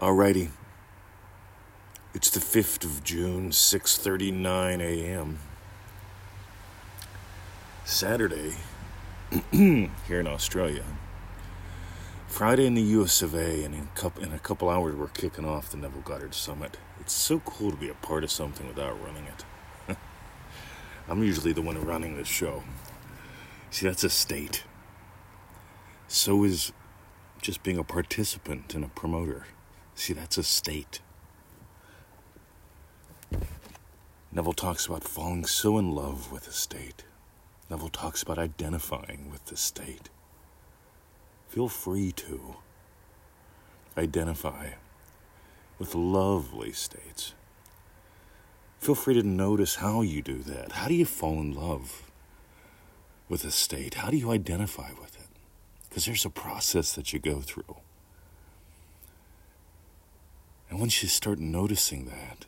Alrighty. It's the 5th of June, 6:39 a.m. Saturday here in Australia. Friday in the US of A and in, couple, in a couple hours we're kicking off the Neville Goddard Summit. It's so cool to be a part of something without running it. I'm usually the one running this show. See, that's a state. So is just being a participant and a promoter. See, that's a state. Neville talks about falling so in love with the state. Neville talks about identifying with the state. Feel free to identify with lovely states. Feel free to notice how you do that. How do you fall in love with a state? How do you identify with it? Because there's a process that you go through. Once you start noticing that,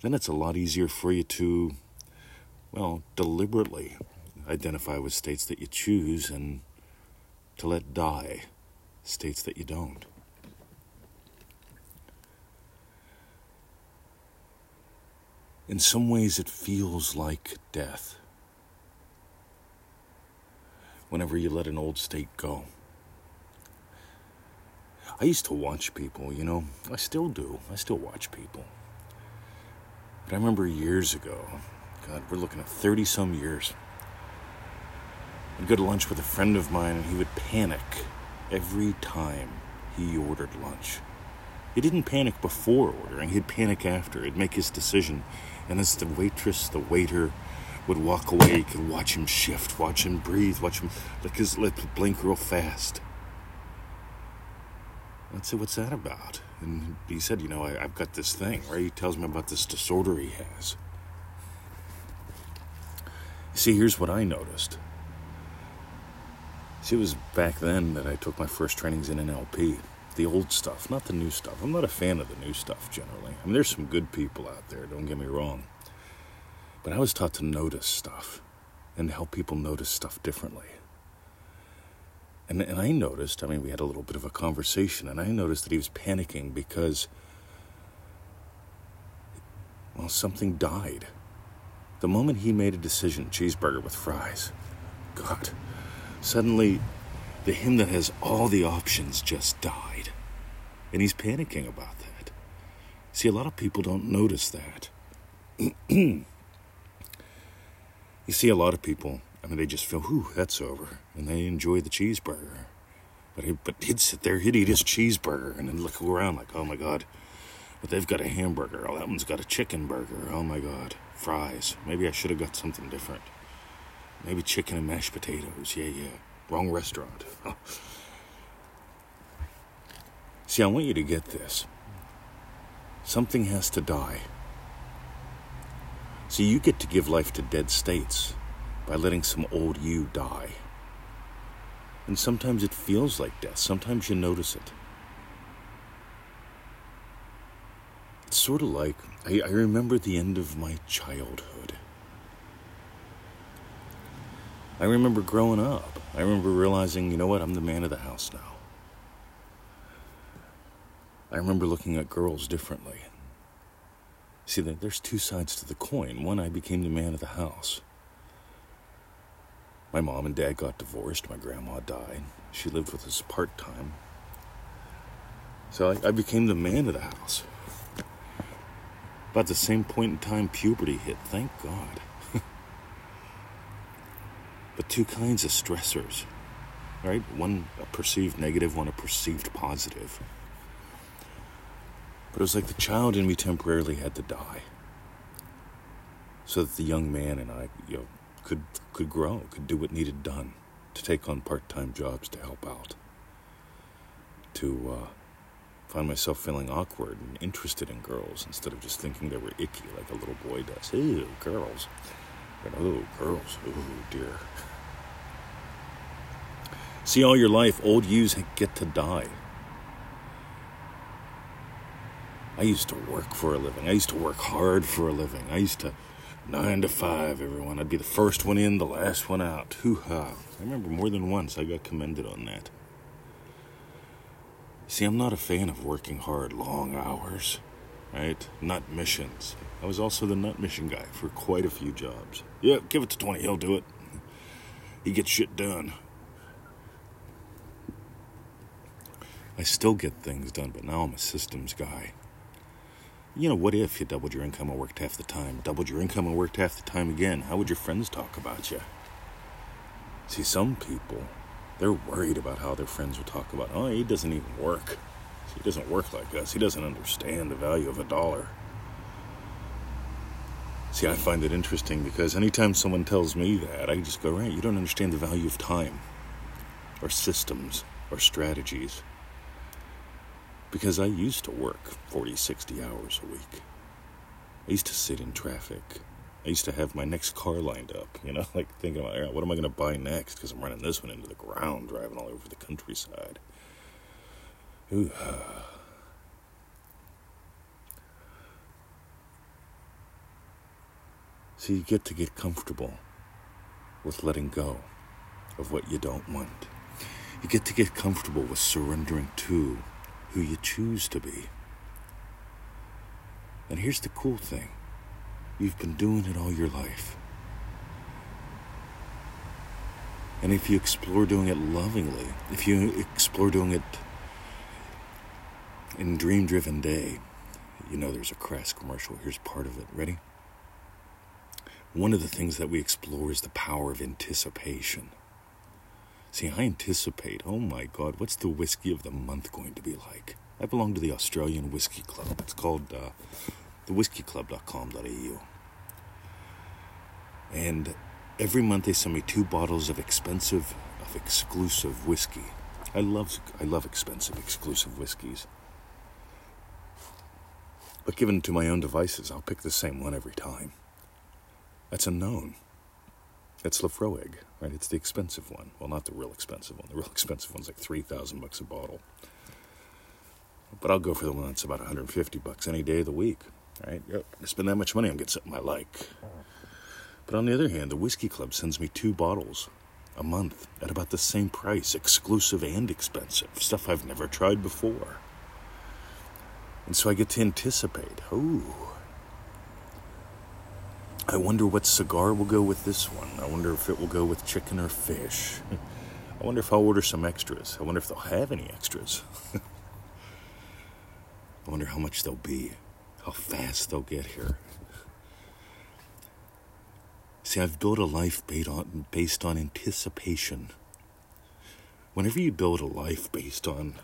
then it's a lot easier for you to, well, deliberately identify with states that you choose and to let die states that you don't. In some ways, it feels like death whenever you let an old state go. I used to watch people, you know, I still do. I still watch people. But I remember years ago, God, we're looking at 30 some years. I'd go to lunch with a friend of mine and he would panic every time he ordered lunch. He didn't panic before ordering, he'd panic after. He'd make his decision. And as the waitress, the waiter would walk away, you could watch him shift, watch him breathe, watch him like his lips blink real fast. I'd say, What's that about? And he said, You know, I, have got this thing, right? He tells me about this disorder he has. See, here's what I noticed. See, it was back then that I took my first trainings in NLP. The old stuff, not the new stuff. I'm not a fan of the new stuff generally. I mean, there's some good people out there, don't get me wrong. But I was taught to notice stuff and help people notice stuff differently. And, and I noticed, I mean, we had a little bit of a conversation, and I noticed that he was panicking because, well, something died. The moment he made a decision, cheeseburger with fries, God, suddenly the him that has all the options just died. And he's panicking about that. See, a lot of people don't notice that. you see, a lot of people Mean, they just feel, whew, that's over. And they enjoy the cheeseburger. But, he, but he'd sit there, he'd eat his cheeseburger and then look around like, oh my God. But they've got a hamburger. Oh, that one's got a chicken burger. Oh my God. Fries. Maybe I should have got something different. Maybe chicken and mashed potatoes. Yeah, yeah. Wrong restaurant. See, I want you to get this. Something has to die. See, you get to give life to dead states by letting some old you die. And sometimes it feels like death, sometimes you notice it. It's sort of like I, I remember the end of my childhood. I remember growing up. I remember realizing, you know what, I'm the man of the house now. I remember looking at girls differently. See, there's two sides to the coin. One, I became the man of the house. My mom and dad got divorced. My grandma died. She lived with us part time. So I, I, became the man of the house. About the same point in time, puberty hit. Thank God. but two kinds of stressors, right? One a perceived negative, one a perceived positive. But it was like the child in me temporarily had to die so that the young man and I, you know, could could grow, could do what needed done, to take on part-time jobs to help out, to uh, find myself feeling awkward and interested in girls instead of just thinking they were icky like a little boy does. Ew, girls. And, oh, girls. Oh, dear. See, all your life, old yous get to die. I used to work for a living. I used to work hard for a living. I used to Nine to five, everyone. I'd be the first one in, the last one out. Hoo ha. I remember more than once I got commended on that. See, I'm not a fan of working hard, long hours, right? Nut missions. I was also the nut mission guy for quite a few jobs. Yeah, give it to 20, he'll do it. He gets shit done. I still get things done, but now I'm a systems guy. You know, what if you doubled your income and worked half the time? Doubled your income and worked half the time again? How would your friends talk about you? See, some people, they're worried about how their friends will talk about, oh, he doesn't even work. He doesn't work like us. He doesn't understand the value of a dollar. See, I find it interesting because anytime someone tells me that, I just go, right, you don't understand the value of time, or systems, or strategies. Because I used to work 40, 60 hours a week. I used to sit in traffic. I used to have my next car lined up, you know, like thinking about, what am I going to buy next? Because I'm running this one into the ground, driving all over the countryside. Ooh. Ah. So you get to get comfortable with letting go of what you don't want. You get to get comfortable with surrendering to who you choose to be. And here's the cool thing you've been doing it all your life. And if you explore doing it lovingly, if you explore doing it in Dream Driven Day, you know there's a crass commercial. Here's part of it. Ready? One of the things that we explore is the power of anticipation. See, I anticipate, oh my God, what's the whiskey of the month going to be like? I belong to the Australian Whiskey Club. It's called uh, thewhiskeyclub.com.au. And every month they send me two bottles of expensive, of exclusive whiskey. I love, I love expensive, exclusive whiskeys. But given to my own devices, I'll pick the same one every time. That's a known. It's Laphroaig, right? It's the expensive one. Well, not the real expensive one. The real expensive one's like 3000 bucks a bottle. But I'll go for the one that's about 150 bucks any day of the week, right? Yep. I spend that much money on getting something I like. But on the other hand, the Whiskey Club sends me two bottles a month at about the same price, exclusive and expensive, stuff I've never tried before. And so I get to anticipate, oh, I wonder what cigar will go with this one. I wonder if it will go with chicken or fish. I wonder if I'll order some extras. I wonder if they'll have any extras. I wonder how much they'll be, how fast they'll get here. See, I've built a life based on, anticipation. Whenever you build a life based on,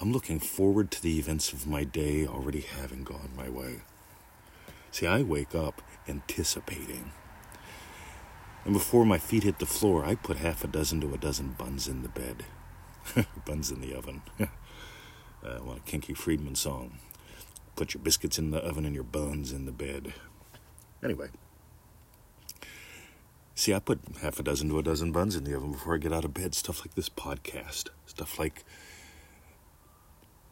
I'm looking forward to the events of my day already having gone my way. See, I wake up anticipating. And before my feet hit the floor, I put half a dozen to a dozen buns in the bed. buns in the oven. uh, what a Kinky Friedman song. Put your biscuits in the oven and your buns in the bed. Anyway. See, I put half a dozen to a dozen buns in the oven before I get out of bed. Stuff like this podcast. Stuff like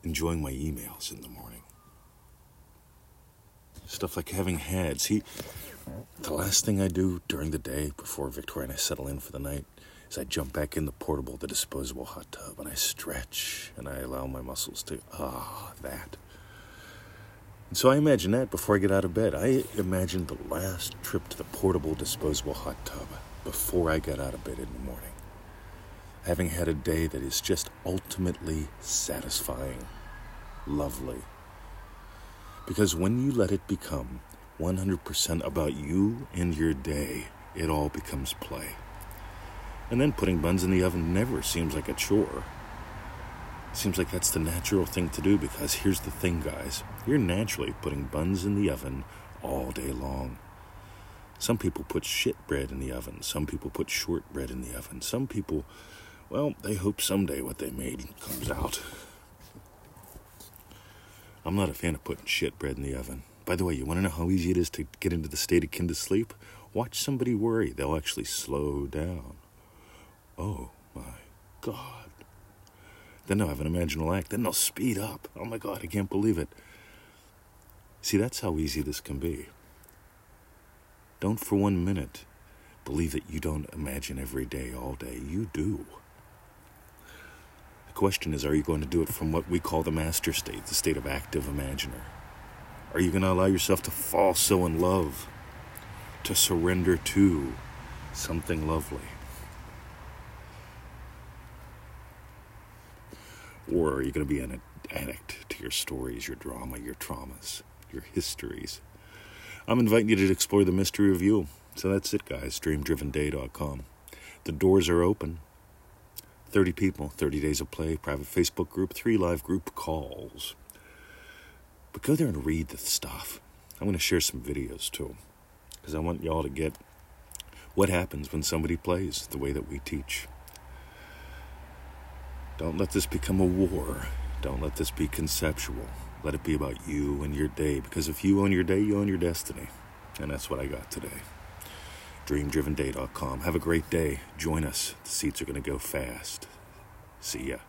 enjoying my emails in the morning stuff like having had. See, the last thing I do during the day before Victoria and I settle in for the night is I jump back in the portable, the disposable hot tub, and I stretch and I allow my muscles to, ah, that. And so I imagine that before I get out of bed. I imagine the last trip to the portable, disposable hot tub before I get out of bed in the morning. Having had a day that is just ultimately satisfying, lovely, because when you let it become 100% about you and your day, it all becomes play. And then putting buns in the oven never seems like a chore. Seems like that's the natural thing to do because here's the thing, guys. You're naturally putting buns in the oven all day long. Some people put shit bread in the oven. Some people put short bread in the oven. Some people, well, they hope someday what they made comes out. I'm not a fan of putting shit bread in the oven. By the way, you want to know how easy it is to get into the state akin to sleep? Watch somebody worry. They'll actually slow down. Oh my God. Then they'll have an imaginal act. Then they'll speed up. Oh my God, I can't believe it. See, that's how easy this can be. Don't for one minute believe that you don't imagine every day, all day. You do question is are you going to do it from what we call the master state, the state of active imaginer? Are you going to allow yourself to fall so in love, to surrender to something lovely? Or are you going to be an addict to your stories, your drama, your traumas, your histories? I'm inviting you to explore the mystery of you. So that's it, guys. DreamDrivenDay.com. The doors are open. 30 people, 30 days of play, private Facebook group, three live group calls. But go there and read the stuff. I'm going to share some videos too, because I want y'all to get what happens when somebody plays the way that we teach. Don't let this become a war. Don't let this be conceptual. Let it be about you and your day, because if you own your day, you own your destiny. And that's what I got today. DreamDrivenDay.com. Have a great day. Join us. The seats are going to go fast. See ya.